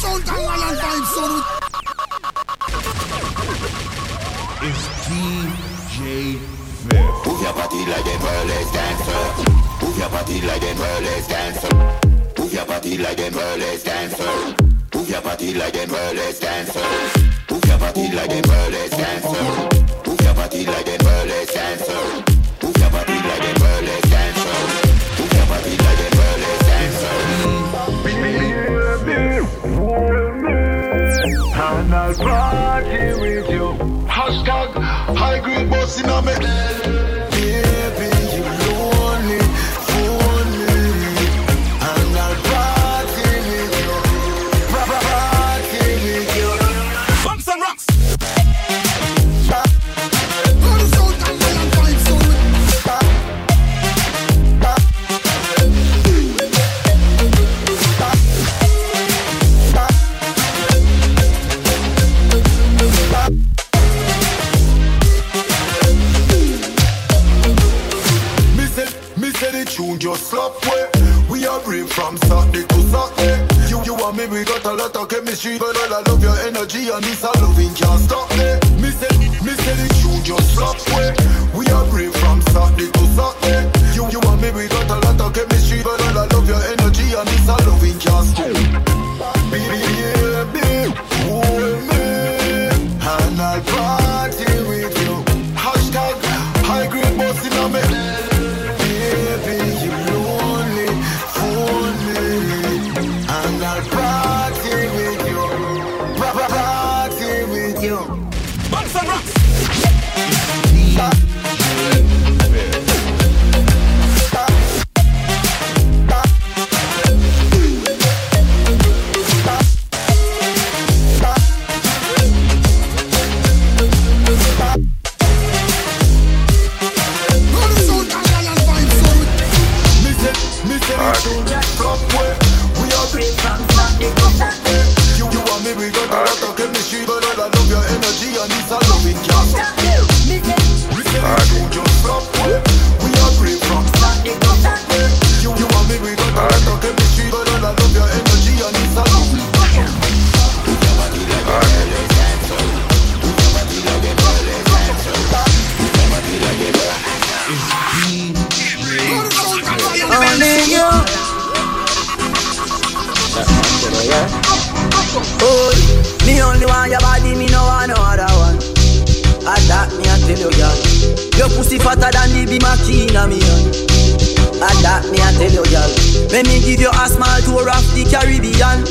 sound and lion vibe sound. It's DJ Fif. Move your body like a burlesque dancer. Move your body like a burlesque dancer. Move your body like a burlesque dancer. Move your body like a burlesque dancer. Move your body like a burlesque dancer. Move your body like a burlesque dancer. Move your body like a burlesque dancer. Move your body like a And I'll party with you. Hashtag high grade boss in a me. camisa Let me give you a small tour of the Caribbean.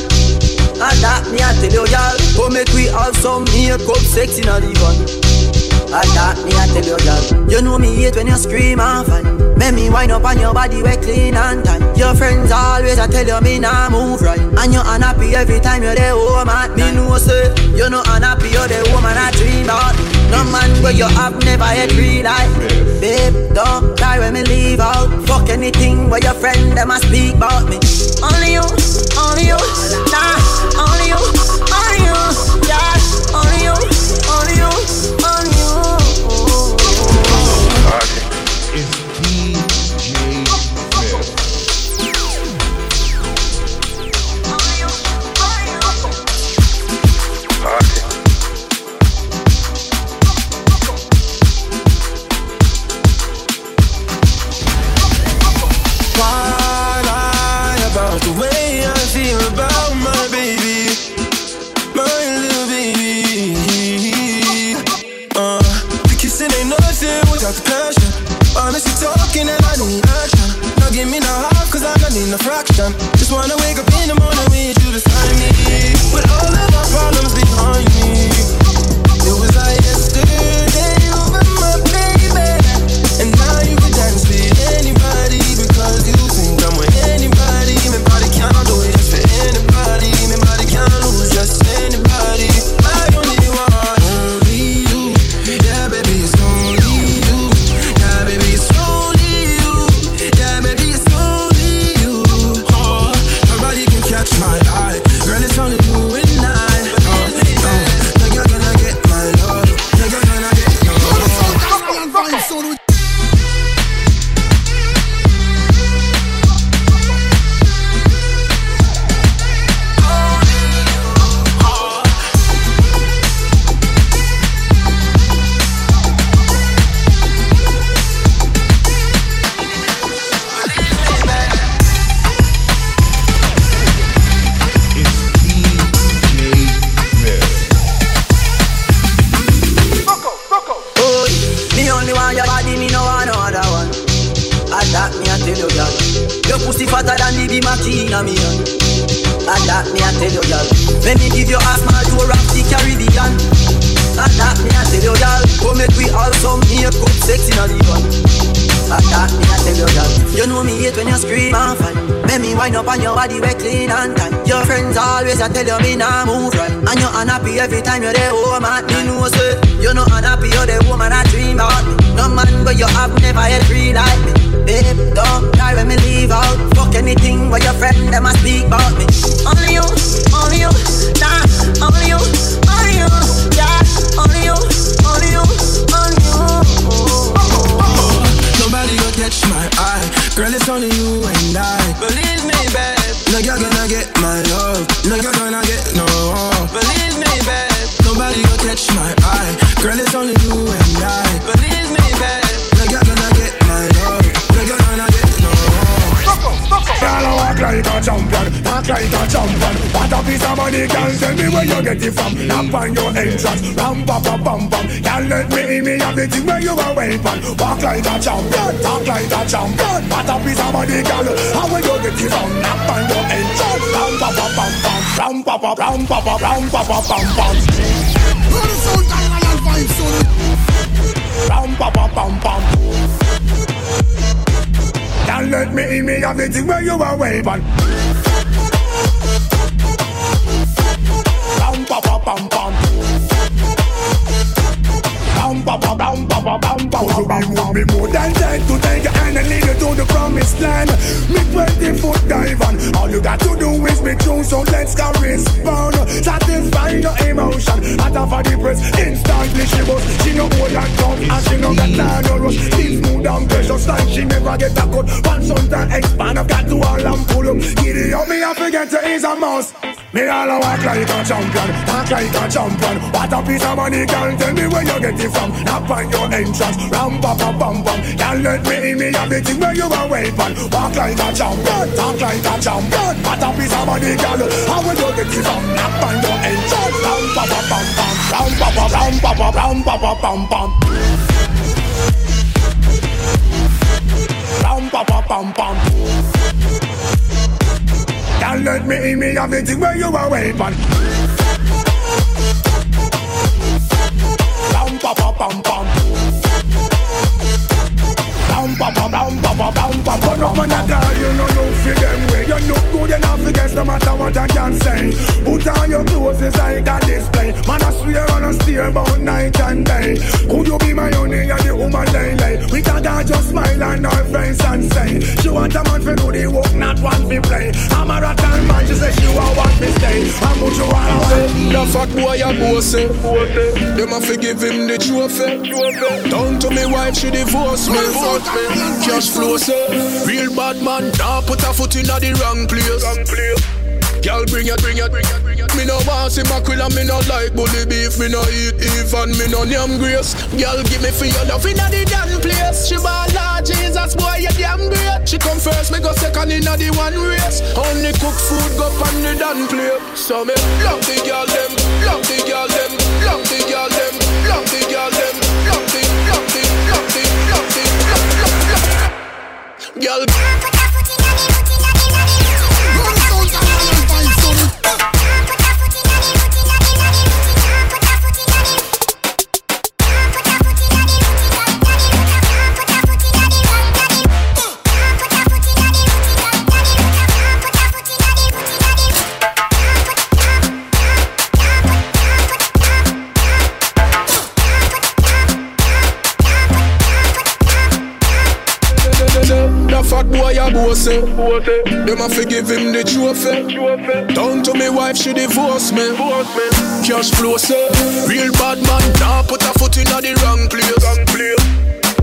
Attack me, I tell you, girl. Go make we have some makeup sex in a divan. Attack me, I tell you, girl. You know me hate when you scream and fight. Make me wind up on your body, we clean and tight. Your friends always I tell you me nah move right, and you're unhappy every time you're there home at me. know say you know unhappy, you're the woman I dream about. No man where you have never had real life. Babe, don't cry when me leave out. Fuck anything where your friend them a speak about me. Only you, only you, nah, only you, I tell you me nah move right. And you unhappy every time you're there home at me know say you know unhappy you're the woman I dream about me. No man but you have never had free like me. Babe, don't cry when me leave out. Fuck anything but your friend them a speak about me. Only you, only you, nah, only you, only you, yeah, only you, only you, only you. Nobody gonna catch my eye. Girl, it's only you and I. Believe me, babe. No girl gonna get my love. Piece of money, girl, tell me where you get it from. Knock on your entrance, ram pa pa pam pam. Girl, let me in me have the thing where you a weapon. Walk like a champion, talk like a champion. A piece of money, girl, how where you get it from? Knock on your entrance, ram pa pa pam pam. Ram pa pa, ram pa pa, ram pa pa pam pam. Hear the sound, girl, and vibes, son. Ram pa pa pam pam. Girl, let me in me have the thing where you a weapon. Ram pa pa pam pam. Ram pa pa ram pa pa ram pa pa pam pam. Me more than dead to take your hand and lead you to the promised land. Me twenty foot dive on. All you got to do is be true, so let's go respond. Satisfy your emotion. A for the press, instantly she was. She no hold and tongue, and she no got time no rush. She's smooth and precious like she never get a cut. One sometimes expand, I've got to all and pull up. Giddy up, me I forget to is a mouse. Me all a walk like a champion, talk like a champion. What a piece of money, girl, tell me where you get it from. Knock on your entrance, ram pa pa pam pam. Girl, let me in me the where you a weapon. Walk like a champion, talk like a champion. What a piece of money, girl, how will you get it from? Knock on your entrance, ram pa pa pam pam. Ram pa pa, ram pa pa, ram pa pa pam pam. Ram pa pa pam pam. Let me me the where you a weapon. Pam pam. Ram pa pa ram pa pa ram pa pa. But no man a girl, you know no for them way. You look good enough guess no matter what I can say. Put on your clothes it's like a display. Man I swear on a steer about night and day. Could you be my honey and the woman lay? We can girl just smile on her face and say she want a man for do the work, not one for play. I'm a rotten man, she say she want one for stay. I'm put you all away. The fat boy a boss eh. Them a forgive him the trophy. Down to me wife she divorce me. Cash flow say. Real bad man, nah put a foot in the wrong place. Girl, bring it, bring it, bring it, bring it. Me no want see mackerel and me no like bully beef. Me no eat even me no yam grace. Girl, give me for your love in a the damn place. She ball Lord Jesus, boy, you damn great. She come first, me go second in a the one race. Only cook food go on the damn plate. So me love the girl them, love the girl them, love the girl them, love the girl them, love the, love the, love the, love the, love, love, love. Girl. Eh. Them a forgive him the trophy. Down to me wife she divorce me. Cash flow say real bad man nah put a foot in a the wrong place.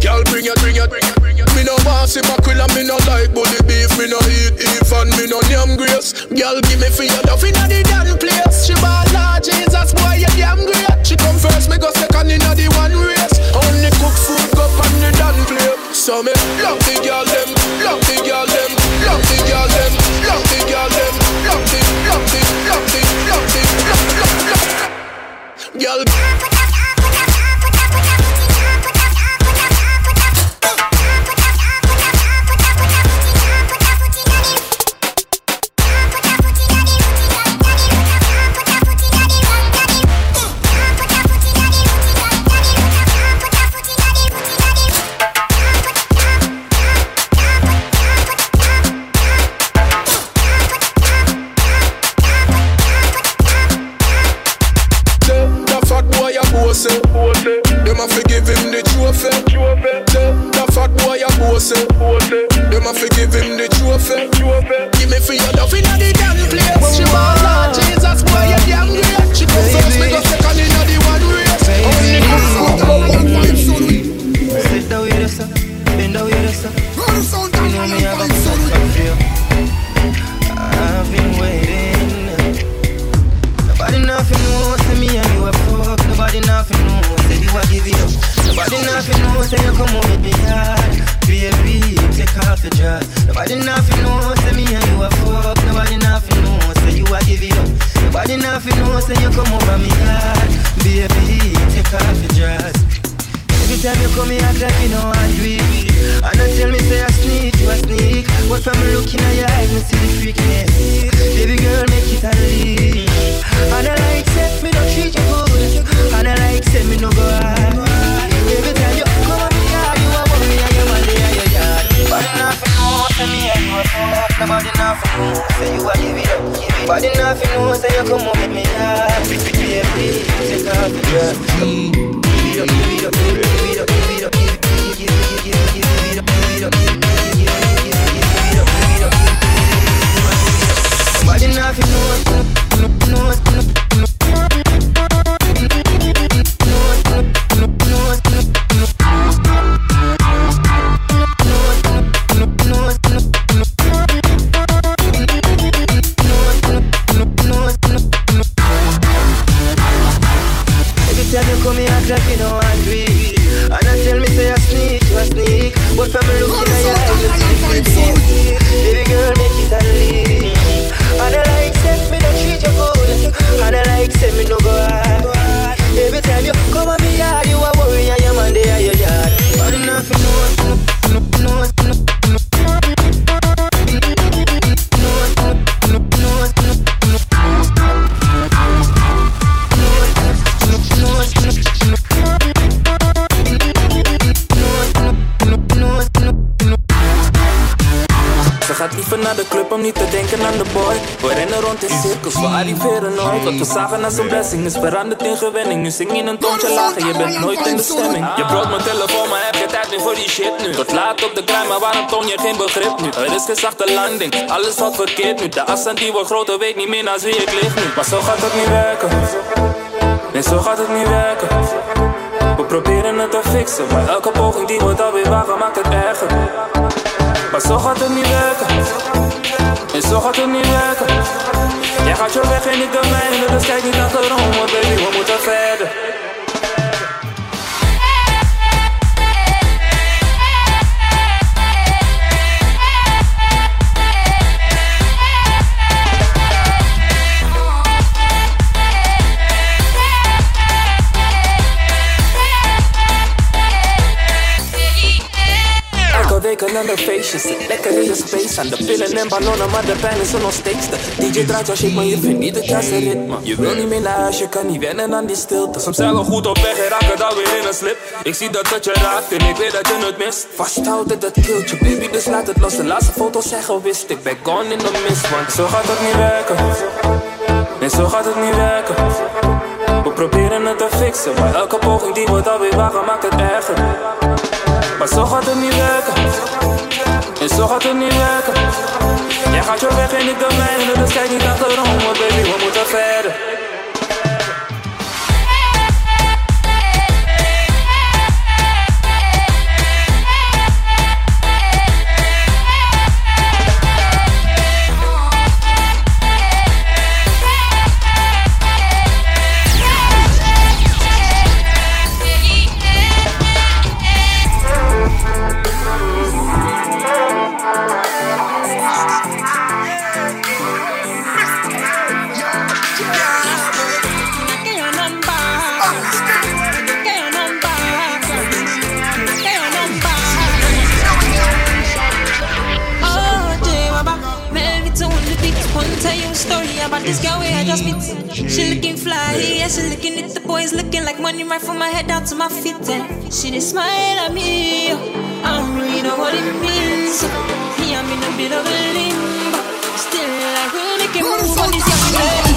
Girl bring it, bring it, bring it. Me no want see mackerel and me no like bully beef. Me no eat even me no yam grace. Girl give me for your love in a the damn place. She ball Lord Jesus boy you damn great. She come first me go second in the one race. Only cook food go on the damn plate. So me love the girl them, love the girl them, love the girl them, love the girl them, love the, love the, love the, love the, love, love, love. Girl. Cirkels, we arriveren nooit. Wat we zagen als een blessing is veranderd in gewenning. Nu zing je een toontje lager, je bent nooit in de stemming. Je brood mijn telefoon, maar heb je tijd niet voor die shit nu. Tot laat op de klei, maar waarom toon je geen begrip nu? Er is geen zachte landing, alles valt verkeerd nu. De afstand die wordt groter, weet niet meer naast wie ik lig nu. Maar zo gaat het niet werken. Nee, zo gaat het niet werken. We proberen het te fixen, maar elke poging die wordt alweer wagen maakt het erger. Maar zo gaat het niet werken. En zo gaat het niet werken. Jij gaat je weg en ik de mijne, dus kijk niet achterom, want baby, we moeten verder. Elke week een ander feestje, zit lekker in de space Aan de pillen en ballonnen, maar de pijn is er nog steeds. De DJ draait jouw shit, maar je vindt niet het juiste ritme. Je wil niet meer naar huis, je kan niet wennen aan die stilte. Soms zijn we goed op weg en raken dan weer in een slip. Ik zie dat het je raakt en ik weet dat je het mist. Vasthouden, dat je baby, dus laat het los. De laatste foto's zijn gewist, ik ben gone in the mist Want zo gaat het niet werken. Nee, zo gaat het niet werken. We proberen het te fixen, maar elke poging die wordt alweer wagen maakt het erger maar zo gaat het niet werken. En zo gaat het niet werken. Jij gaat je weg en ik de mijne, dus kijk niet achterom, want baby, we moeten verder. Fly, yeah, she looking at the boys looking like money right from my head down to my feet. And she just smile at me. I don't really know what it means. Me, I'm in a bit of a limbo. Still, I make it move on this young girl.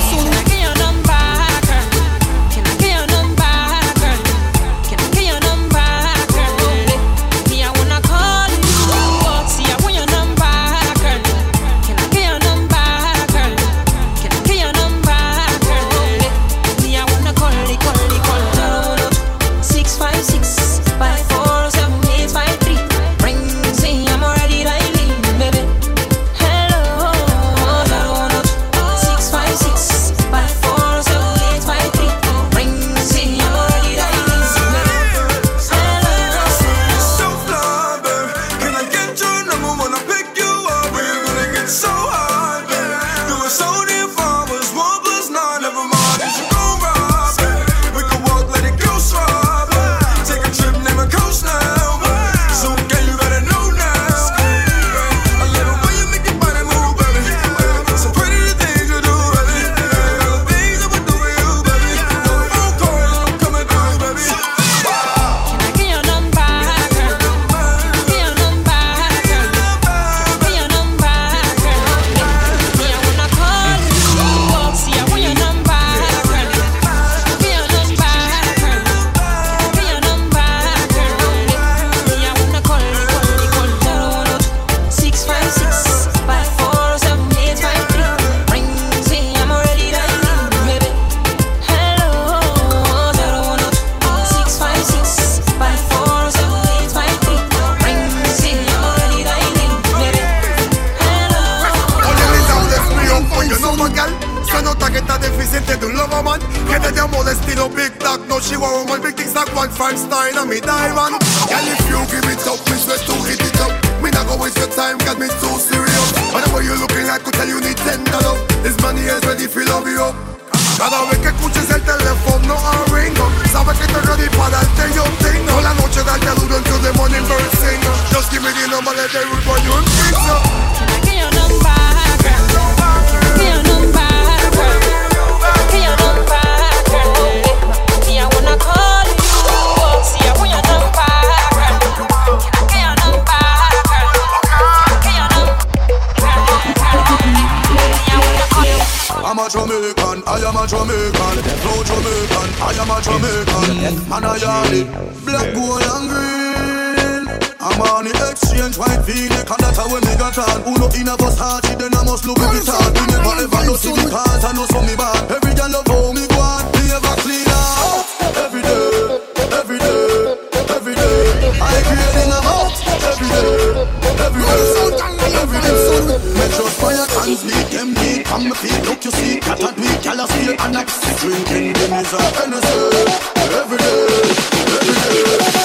A Jamaican, I am a Jamaican. Flow Jamaican, I am a Jamaican. Man a yardy, black, gold and green. I'm on the exchange, white V-neck And that's how we got on Who no in a bus hearty, then I must look at it on We never ever do see the past, I know so me bad. Every girl love how me go on. Me ever clean out Every day, every day, every day. I creating a house Every day, every day, every day Make sure fire cans beat them On my feet, look you see? Cat and tweet, gal a steal And I drinking Guinness and Hennessy Every day, every day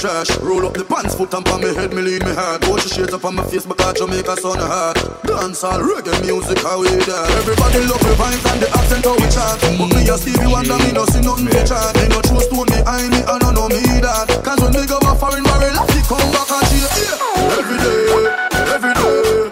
trash. Roll up the pants, foot up on me head, me lead me heart. Watch the shades up on my face, my because Jamaica sun hard. Dance all reggae music, how we there. Everybody love the vibes and the accent how we chant. But me a Stevie Wonder, me no see nothing to chant. Me no true behind me, I don't know me that. Cause when we go a foreign barrel, I come back and cheer. Yeah. Every day, every day,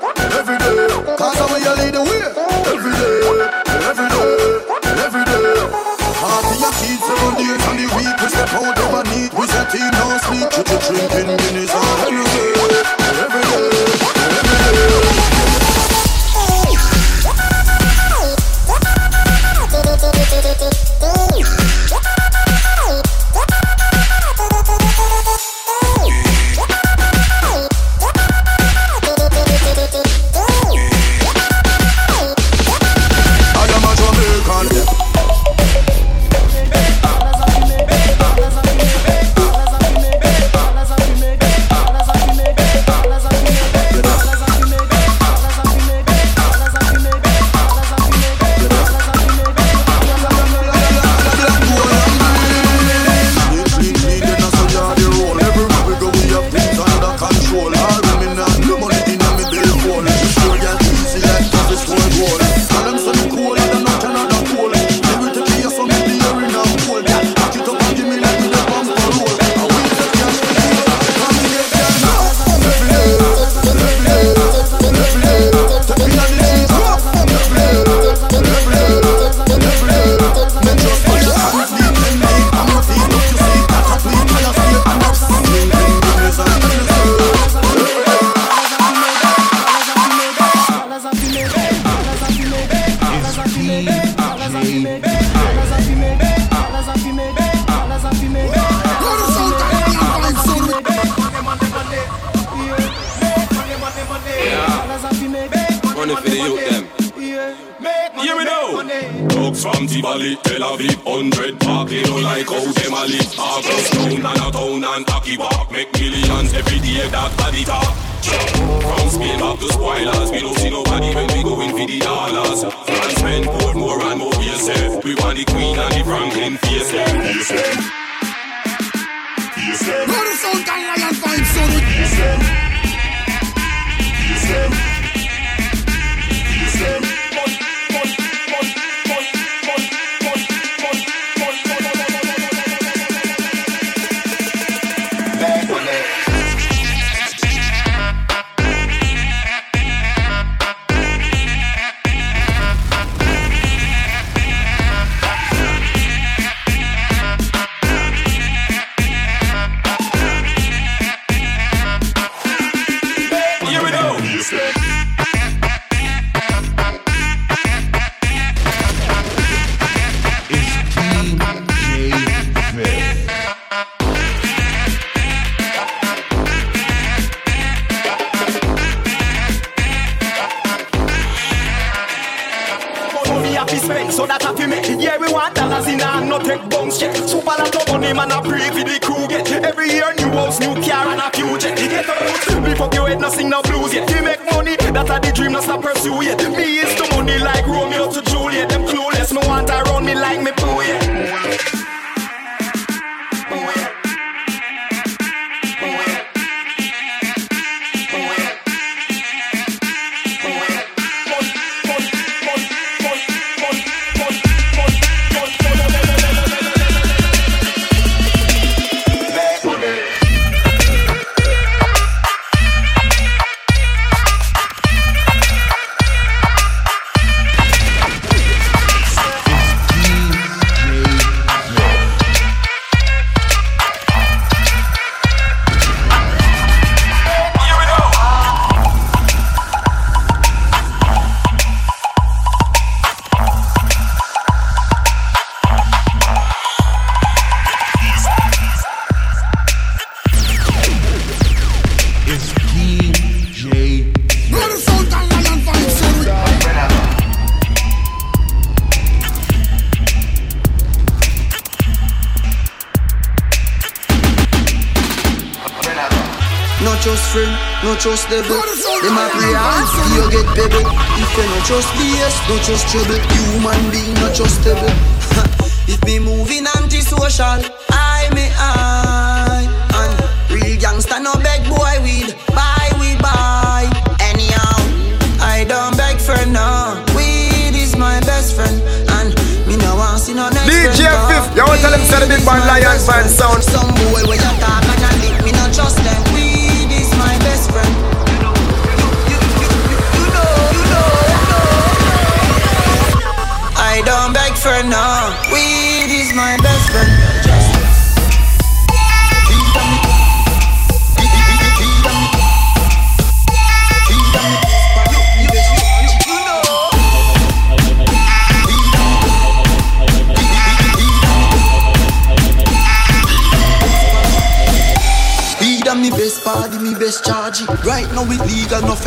stable. Them a pray and you get pebble. If you no trust BS, no trust trouble. Human being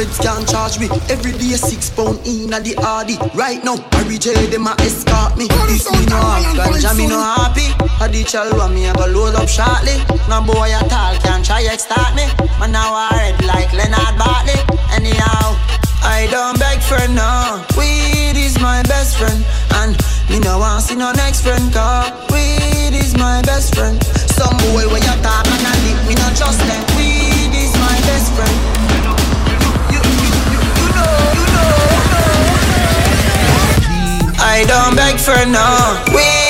feds can't charge me. Every day six pound in at the RD. Right now, Harry J, They a escort me. This me no have ganja, me no happy. A the chalwa me a go load up shortly. No boy at all can try extort me. Man now I red like Leonard Bartley. Anyhow, I don't beg for no. Weed is my best friend, and me no want see no next friend. Cause weed is my best friend. Some boy when you talk and I lick me not trust them. Weed is my best friend. I don't beg for no. We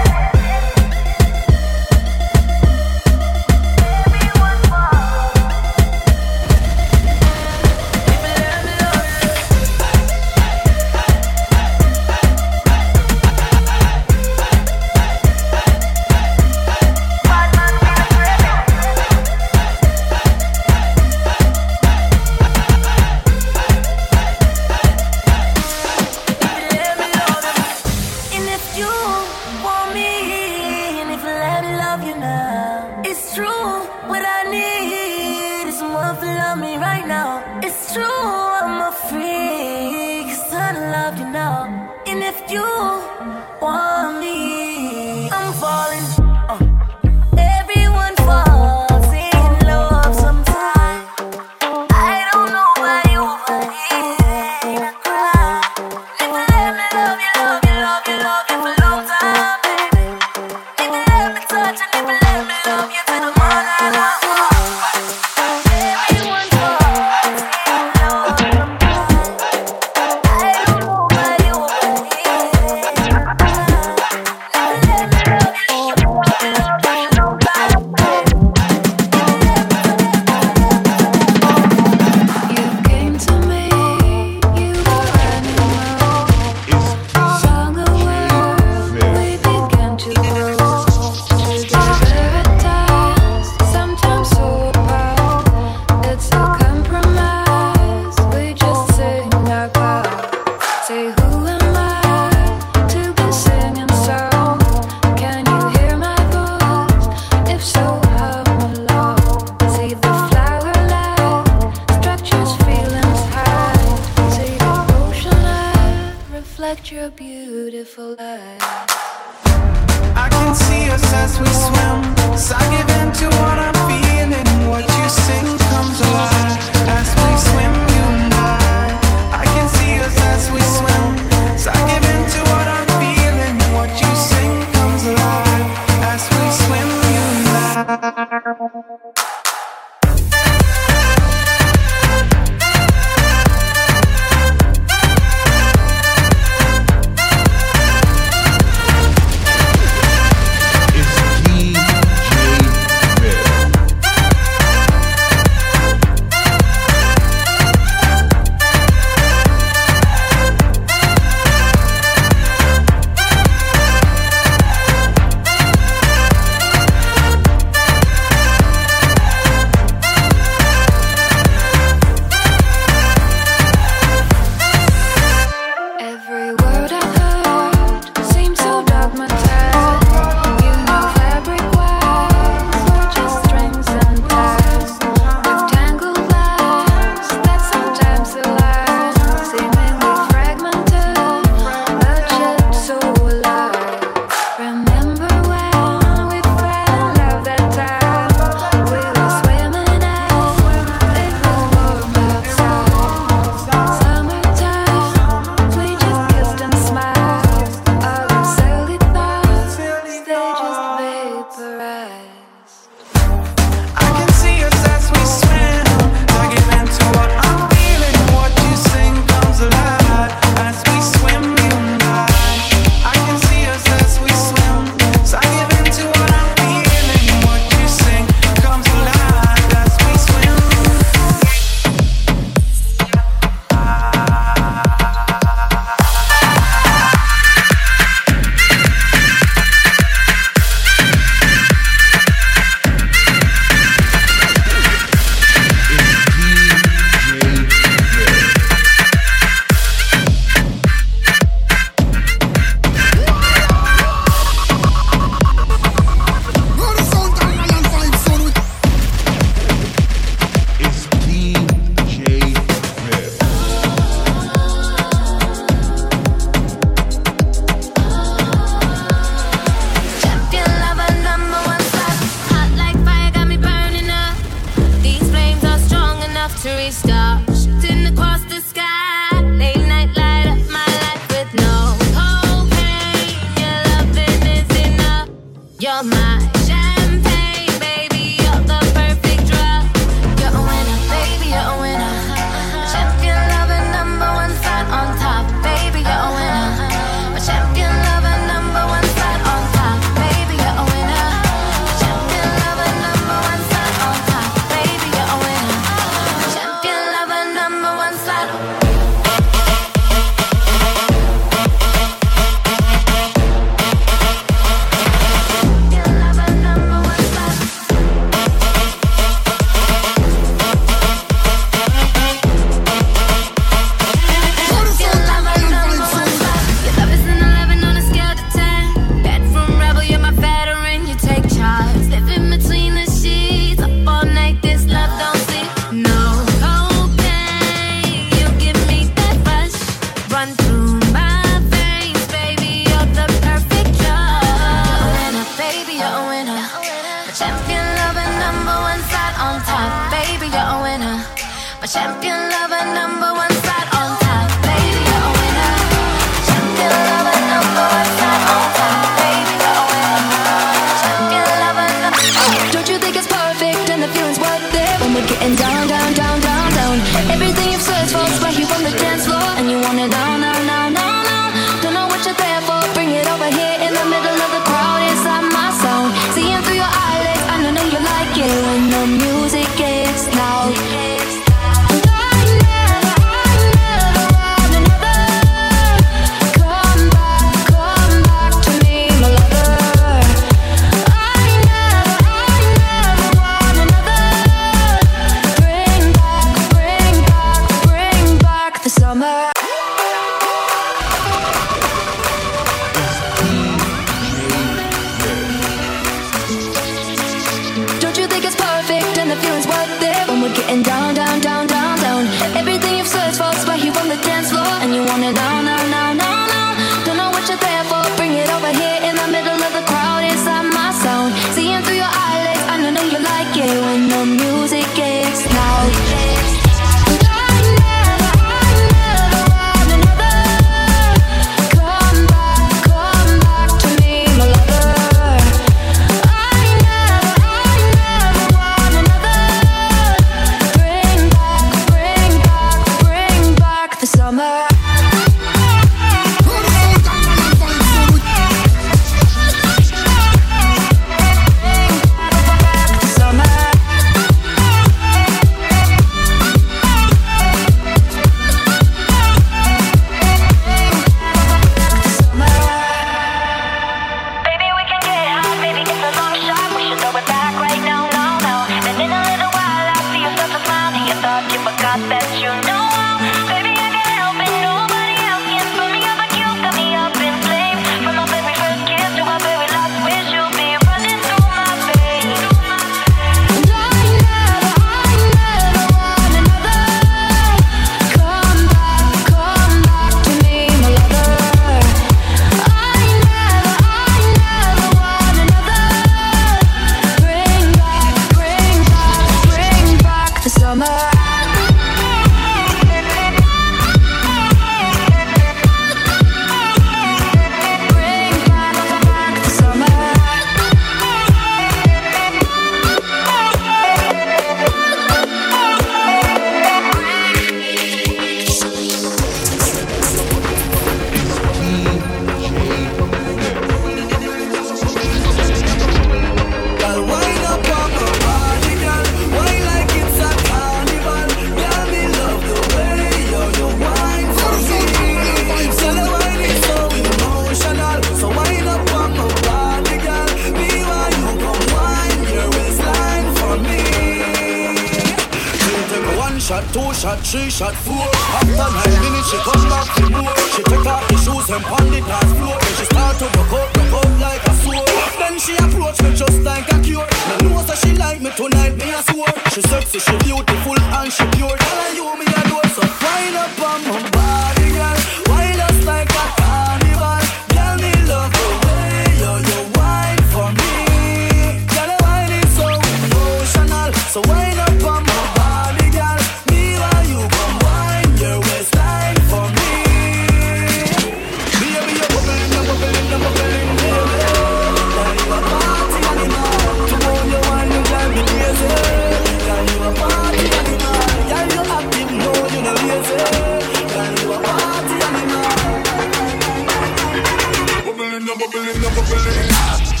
Yeah.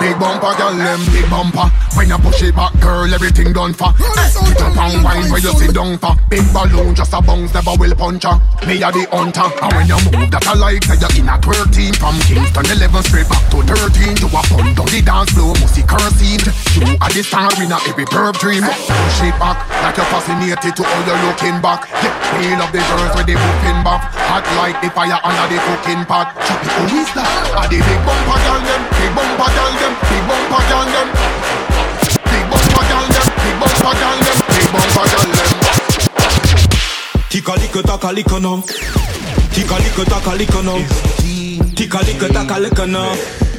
Me a strong mind when i push my girl everything gone far so jump bomba when you sit down. for. Big balloon just a bounce, never will punch her. May I the hunter. And when you move that I like Say you're in a 13 From Kingston 11 straight back to 13 To a pun down the dance floor Must see cursing You are the star in a every perp dream. Push it back Like you're fascinated to all you're looking back. Yeah, we love the girls with the whooping back. Hot like the fire under the cooking pot. Who is that? Are the big bumper girl them Big bumper girl them Big bumper girl them Big bumper girl them Big bumper girl them Big bumper girl them Tika lika taka lika no. Tika lika taka lika no. Tika lika taka lika no.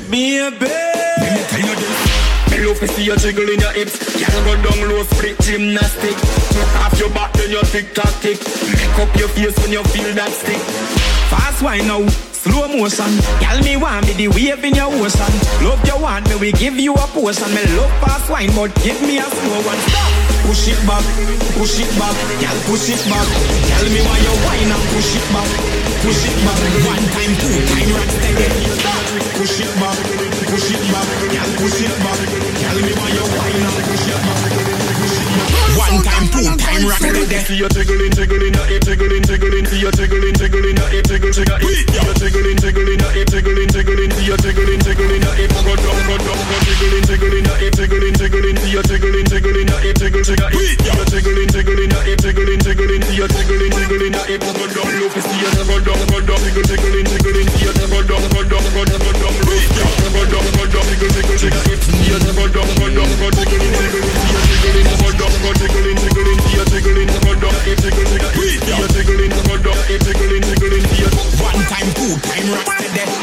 Baby. Let me tell you this. Me love to see you jiggle in your hips. Can't go down low, split gymnastic. Turn off your back, then your tick tock tick. Make up your face when you feel that stick. Fast wine now slow motion. Tell me want me the wave in your ocean. Love you want me, we give you a portion. Me love fast wine, but give me a slow one. Stop. Push it back, push it back, girl, push it back. Tell me why you whine and push it back, push it back. One time, two time, rock steady. Stop. Push it back, push it back, girl, push it back. Tell me why you whine and push it back. Time, two time, rock steady. See you tickling, a hip, tickling, tickling. See you tickling, a hip, tickle, tickle. See you tickling, a hip, tickling, tickling. See you tickling, tickling, a hip, go down, go. See you tickling, a hip, tickle, tickle. See you tickling, a hip, tickling, tickling. See you tickling, tickling, a hip, go. See you go down, go down, tickling. See you go down, go down, go. See you go down, go down, tickle. Time, two time,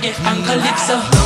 reggae and calypso.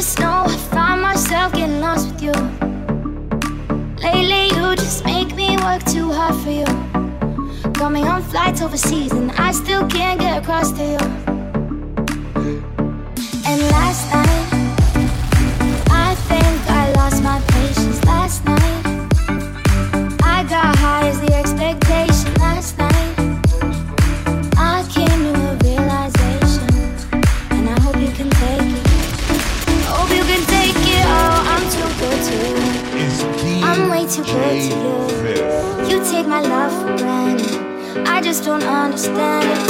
just know I find myself getting lost with you. Lately, you just make me work too hard for you. Got me on flights overseas, and I still can't get across to you. And last night. just don't understand it.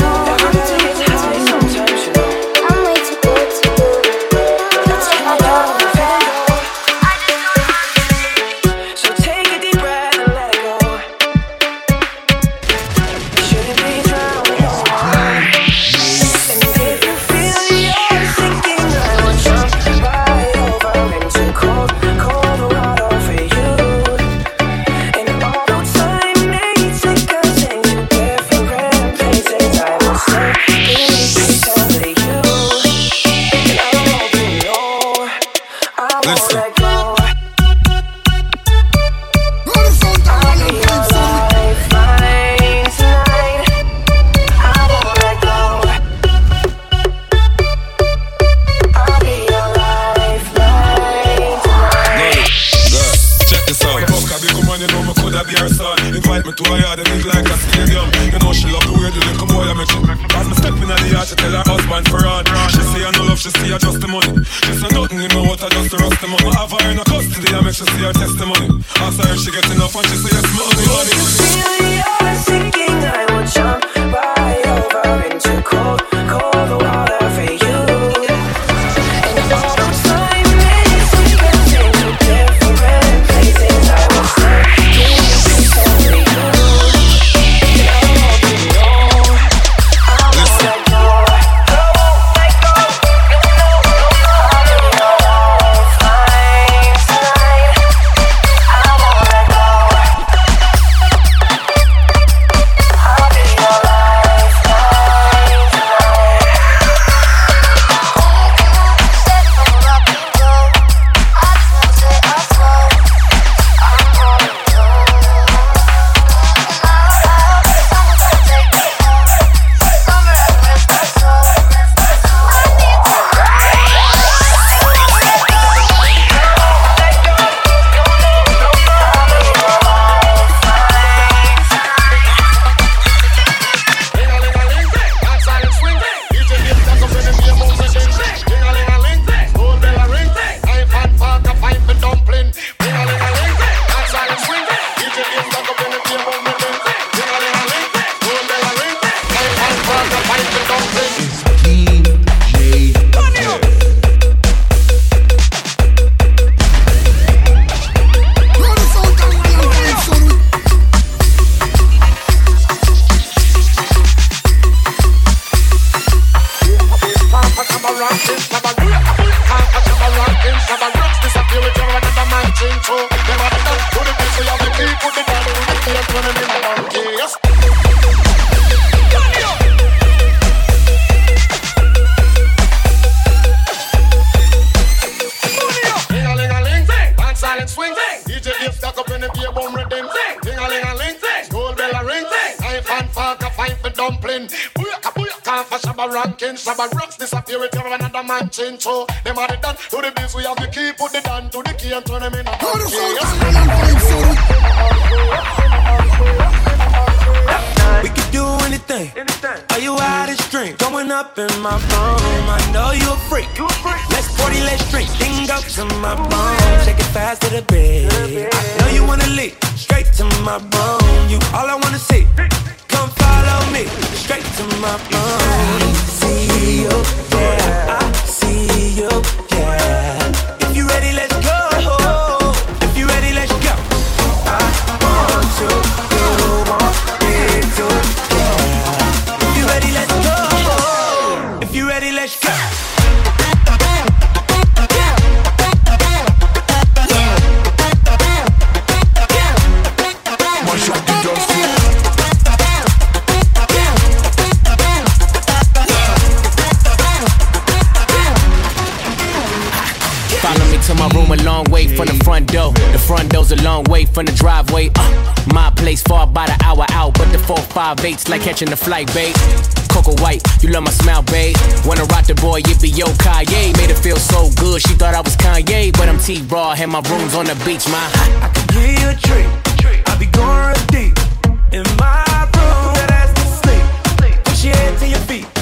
baits like catching the flight bait. Coco White, you love my smile, babe. Wanna rock the boy, it be yo Kanye. Made it feel so good, she thought I was Kanye. But I'm T Raw, Had my room's on the beach, my. I, can give you a trick, I be going real deep. In my room, put that ass to sleep. Push your head to your feet.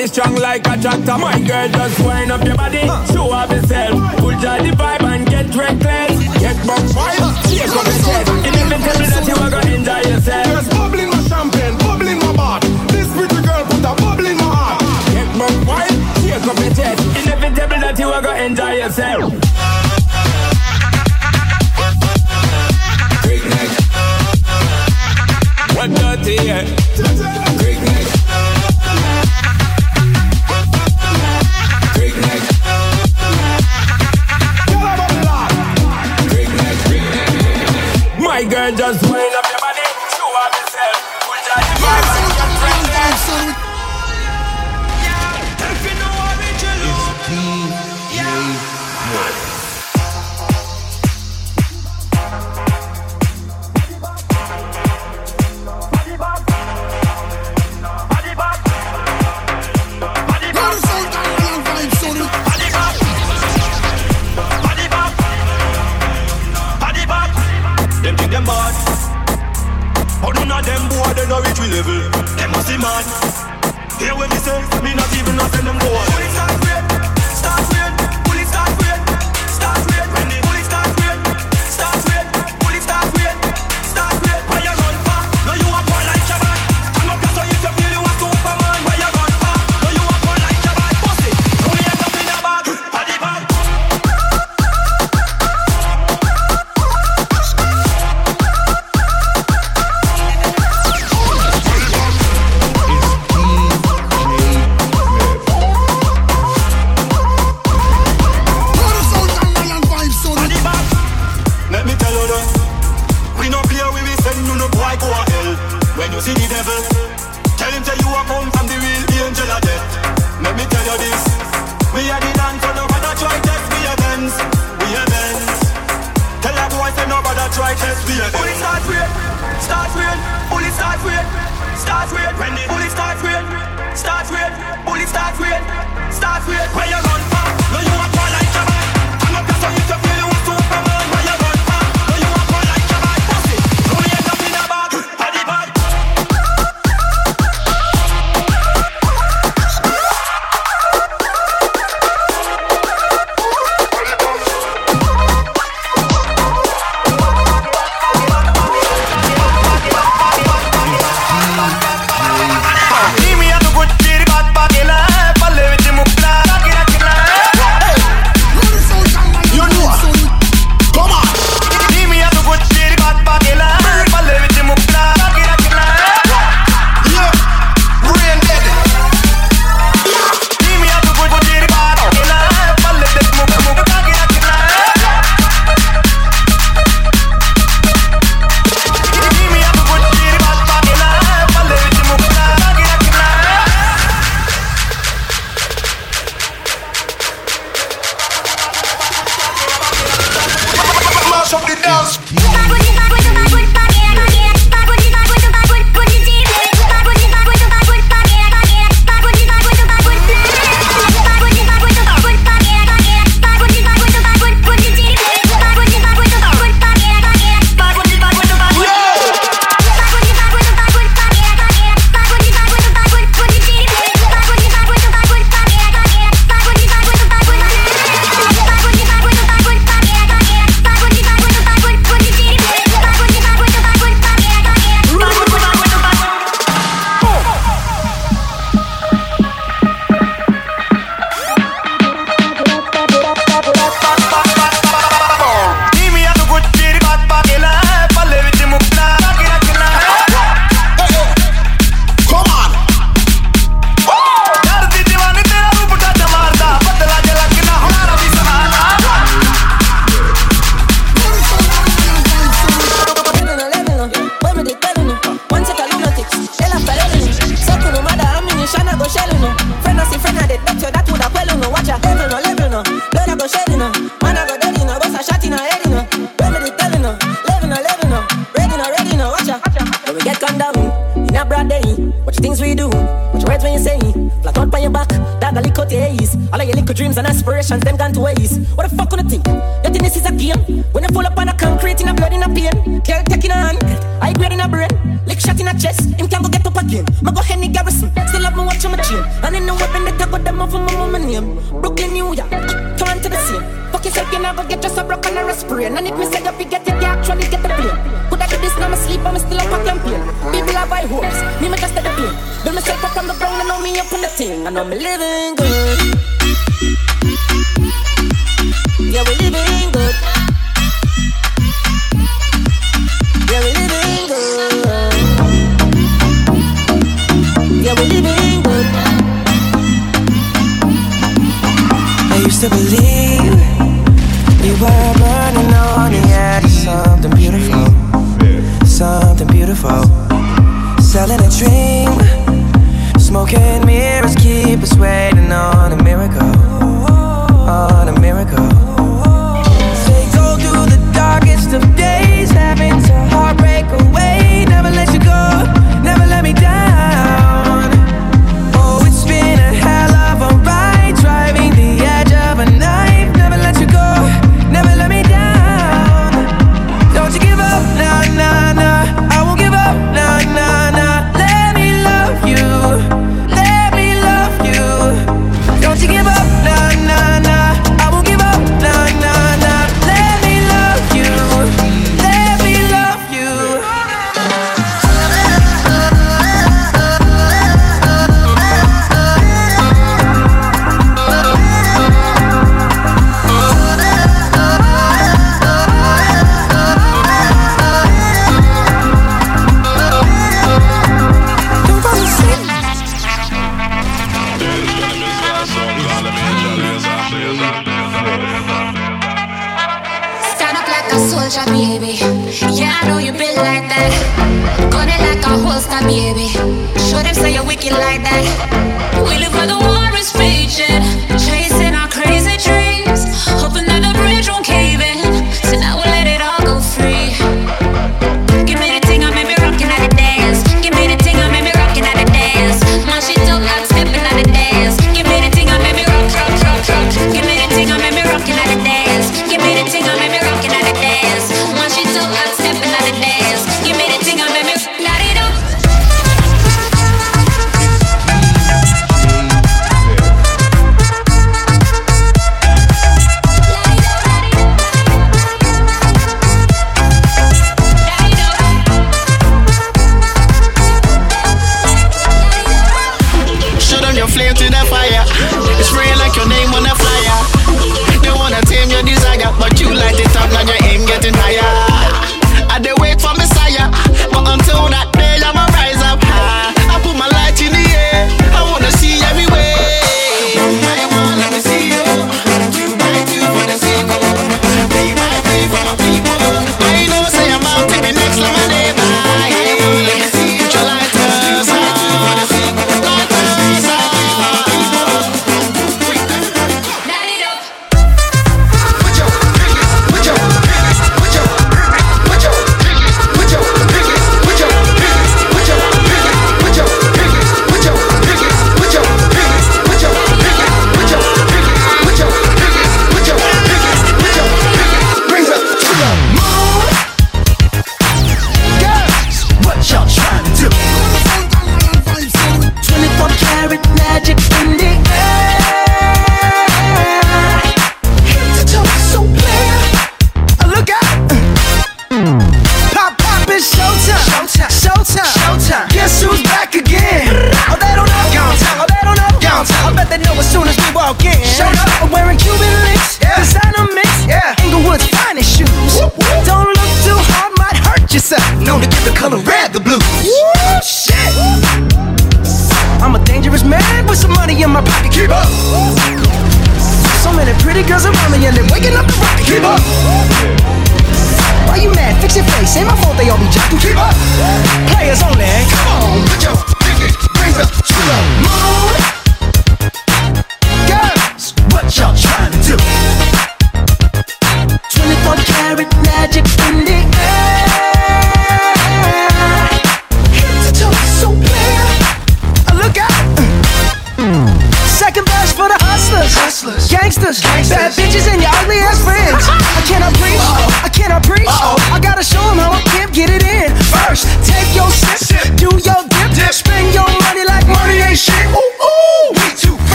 body strong like a tractor. My girl, just wind up your body, show off yourself. Pull down the vibe and get reckless. Get more wild.